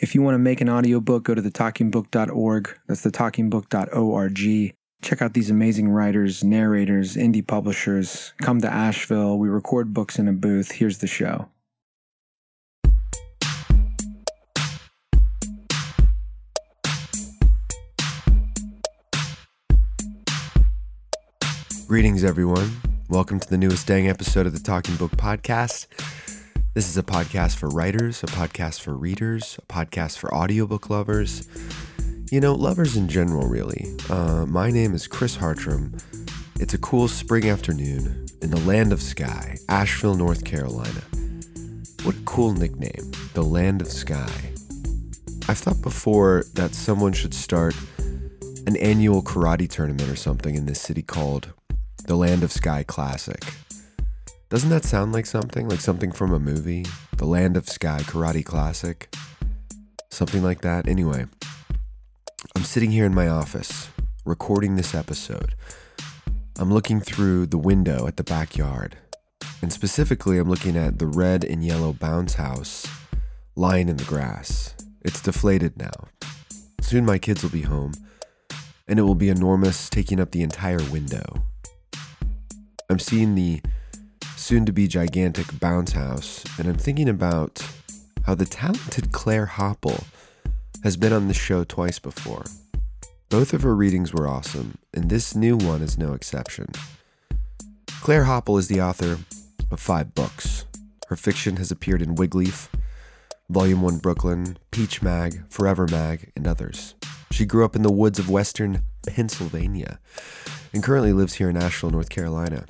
If you want to make an audiobook, go to thetalkingbook.org. That's thetalkingbook.org. Check out these amazing writers, narrators, indie publishers. Come to Asheville. We record books in a booth. Here's the show. Greetings, everyone. Welcome to the newest dang episode of the Talking Book Podcast. This is a podcast for writers, a podcast for readers, a podcast for audiobook lovers. You know, lovers in general, really. Uh, my name is Chris Hartram. It's a cool spring afternoon in the land of sky, Asheville, North Carolina. What a cool nickname, the land of sky. I've thought before that someone should start an annual karate tournament or something in this city called the Land of Sky Classic. Doesn't that sound like something? Like something from a movie? The Land of Sky Karate Classic? Something like that. Anyway, I'm sitting here in my office recording this episode. I'm looking through the window at the backyard. And specifically, I'm looking at the red and yellow bounce house lying in the grass. It's deflated now. Soon my kids will be home, and it will be enormous, taking up the entire window. I'm seeing the soon to be gigantic bounce house, and I'm thinking about how the talented Claire Hopple has been on the show twice before. Both of her readings were awesome, and this new one is no exception. Claire Hopple is the author of five books. Her fiction has appeared in Wigleaf, Volume 1 Brooklyn, Peach Mag, Forever Mag, and others. She grew up in the woods of western Pennsylvania and currently lives here in Asheville, North Carolina.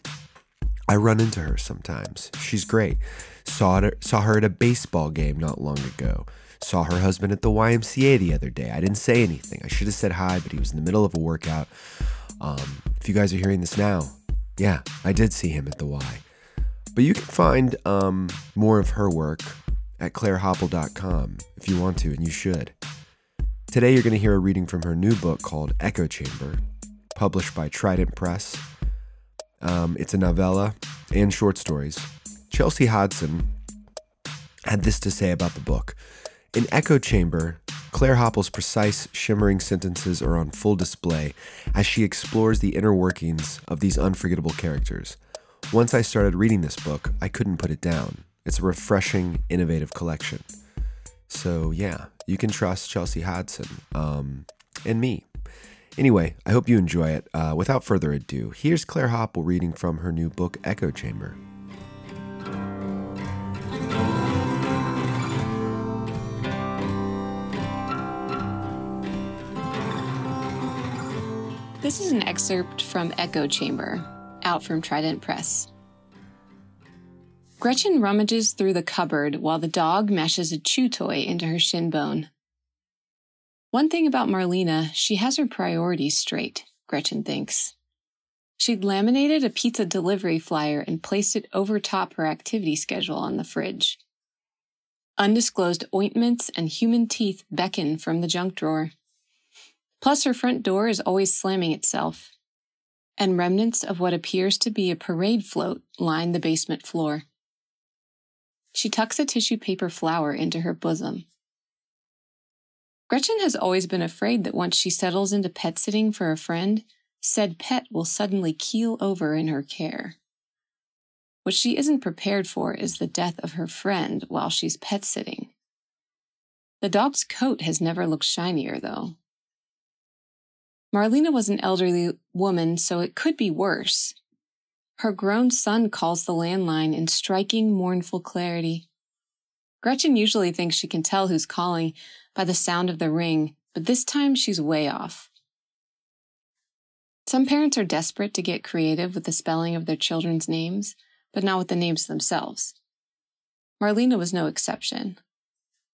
I run into her sometimes. She's great. Saw her, saw her at a baseball game not long ago. Saw her husband at the YMCA the other day. I didn't say anything. I should have said hi, but he was in the middle of a workout. Um, if you guys are hearing this now, yeah, I did see him at the Y. But you can find um, more of her work at clairehopple.com if you want to, and you should. Today, you're going to hear a reading from her new book called Echo Chamber published by Trident Press. Um, it's a novella and short stories. Chelsea Hodson had this to say about the book. In Echo Chamber, Claire Hopple's precise, shimmering sentences are on full display as she explores the inner workings of these unforgettable characters. Once I started reading this book, I couldn't put it down. It's a refreshing, innovative collection. So, yeah, you can trust Chelsea Hodson um, and me. Anyway, I hope you enjoy it. Uh, without further ado, here's Claire Hopple reading from her new book, Echo Chamber. This is an excerpt from Echo Chamber, out from Trident Press. Gretchen rummages through the cupboard while the dog mashes a chew toy into her shin bone. One thing about Marlena, she has her priorities straight, Gretchen thinks. She'd laminated a pizza delivery flyer and placed it over top her activity schedule on the fridge. Undisclosed ointments and human teeth beckon from the junk drawer. Plus, her front door is always slamming itself, and remnants of what appears to be a parade float line the basement floor. She tucks a tissue paper flower into her bosom. Gretchen has always been afraid that once she settles into pet sitting for a friend, said pet will suddenly keel over in her care. What she isn't prepared for is the death of her friend while she's pet sitting. The dog's coat has never looked shinier, though. Marlena was an elderly woman, so it could be worse. Her grown son calls the landline in striking, mournful clarity. Gretchen usually thinks she can tell who's calling by the sound of the ring, but this time she's way off. Some parents are desperate to get creative with the spelling of their children's names, but not with the names themselves. Marlena was no exception.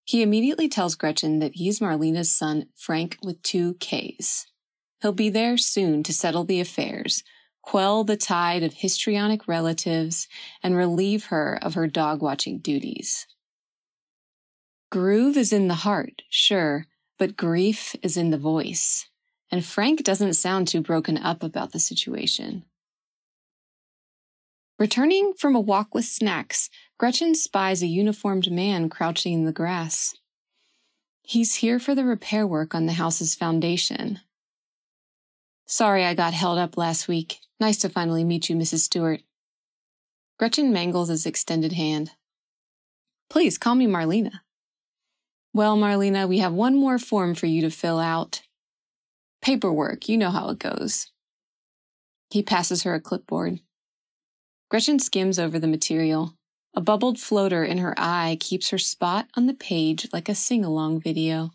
He immediately tells Gretchen that he's Marlena's son, Frank, with two Ks. He'll be there soon to settle the affairs, quell the tide of histrionic relatives, and relieve her of her dog watching duties. Groove is in the heart, sure, but grief is in the voice. And Frank doesn't sound too broken up about the situation. Returning from a walk with snacks, Gretchen spies a uniformed man crouching in the grass. He's here for the repair work on the house's foundation. Sorry I got held up last week. Nice to finally meet you, Mrs. Stewart. Gretchen mangles his extended hand. Please call me Marlena. Well, Marlena, we have one more form for you to fill out. Paperwork, you know how it goes. He passes her a clipboard. Gretchen skims over the material. A bubbled floater in her eye keeps her spot on the page like a sing along video.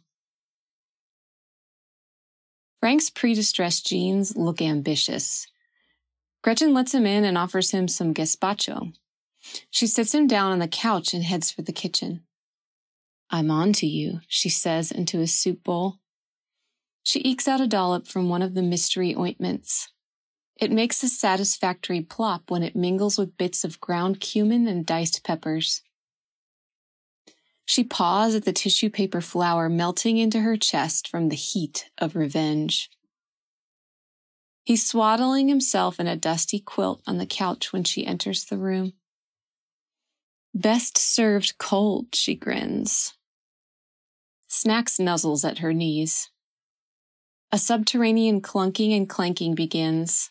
Frank's pre distressed jeans look ambitious. Gretchen lets him in and offers him some gazpacho. She sits him down on the couch and heads for the kitchen. I'm on to you, she says into his soup bowl. She ekes out a dollop from one of the mystery ointments. It makes a satisfactory plop when it mingles with bits of ground cumin and diced peppers. She paws at the tissue paper flower melting into her chest from the heat of revenge. He's swaddling himself in a dusty quilt on the couch when she enters the room. Best served cold, she grins. Snacks nuzzles at her knees. A subterranean clunking and clanking begins.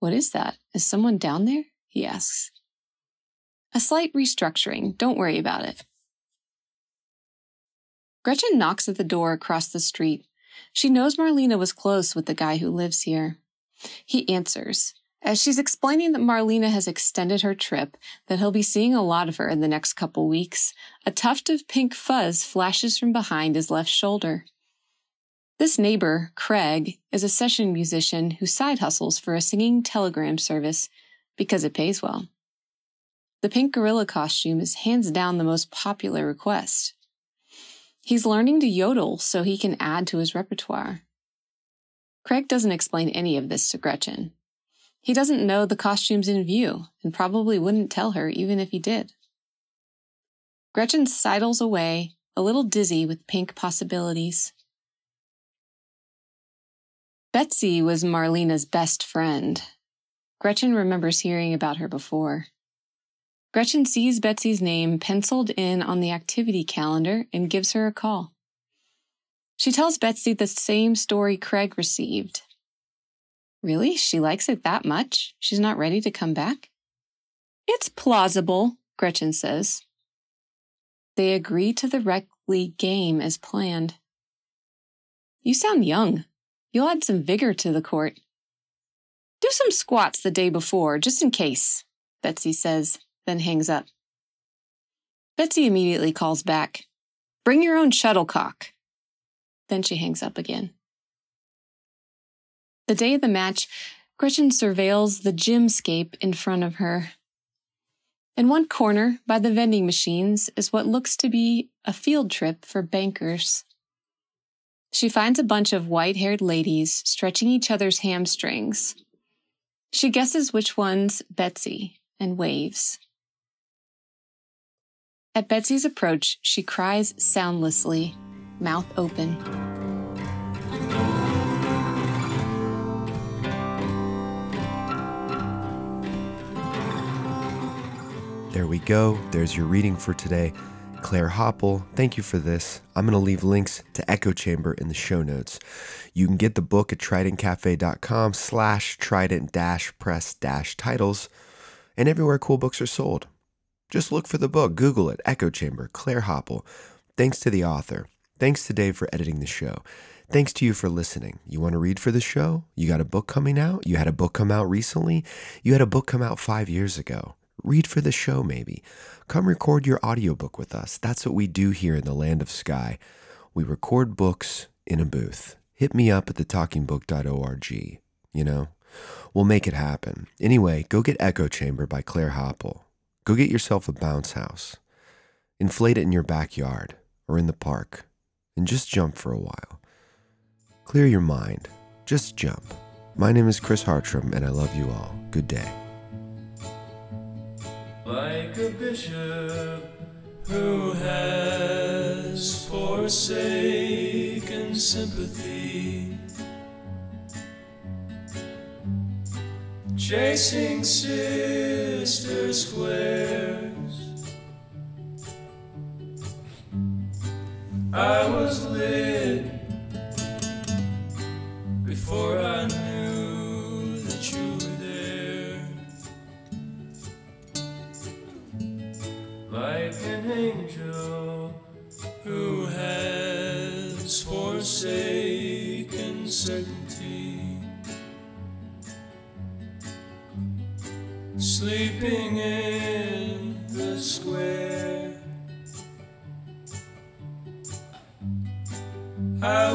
What is that? Is someone down there? He asks. A slight restructuring. Don't worry about it. Gretchen knocks at the door across the street. She knows Marlena was close with the guy who lives here. He answers. As she's explaining that Marlena has extended her trip, that he'll be seeing a lot of her in the next couple weeks, a tuft of pink fuzz flashes from behind his left shoulder. This neighbor, Craig, is a session musician who side hustles for a singing telegram service because it pays well. The pink gorilla costume is hands down the most popular request. He's learning to yodel so he can add to his repertoire. Craig doesn't explain any of this to Gretchen. He doesn't know the costume's in view and probably wouldn't tell her even if he did. Gretchen sidles away, a little dizzy with pink possibilities. Betsy was Marlena's best friend. Gretchen remembers hearing about her before. Gretchen sees Betsy's name penciled in on the activity calendar and gives her a call. She tells Betsy the same story Craig received. Really? She likes it that much? She's not ready to come back? It's plausible, Gretchen says. They agree to the rec league game as planned. You sound young, You'll add some vigor to the court. Do some squats the day before, just in case, Betsy says, then hangs up. Betsy immediately calls back, Bring your own shuttlecock. Then she hangs up again. The day of the match, Gretchen surveils the gymscape in front of her. In one corner, by the vending machines, is what looks to be a field trip for bankers. She finds a bunch of white haired ladies stretching each other's hamstrings. She guesses which one's Betsy and waves. At Betsy's approach, she cries soundlessly, mouth open. There we go. There's your reading for today. Claire Hopple, thank you for this. I'm going to leave links to Echo Chamber in the show notes. You can get the book at tridentcafe.com slash trident dash press dash titles and everywhere cool books are sold. Just look for the book, Google it, Echo Chamber, Claire Hopple. Thanks to the author. Thanks to Dave for editing the show. Thanks to you for listening. You want to read for the show? You got a book coming out? You had a book come out recently? You had a book come out five years ago. Read for the show, maybe. Come record your audiobook with us. That's what we do here in the land of sky. We record books in a booth. Hit me up at thetalkingbook.org. You know, we'll make it happen. Anyway, go get Echo Chamber by Claire Hopple. Go get yourself a bounce house. Inflate it in your backyard or in the park and just jump for a while. Clear your mind. Just jump. My name is Chris Hartram and I love you all. Good day who has forsaken sympathy, chasing sister squares. I was lit before I knew who has forsaken certainty. Sleeping in the square. I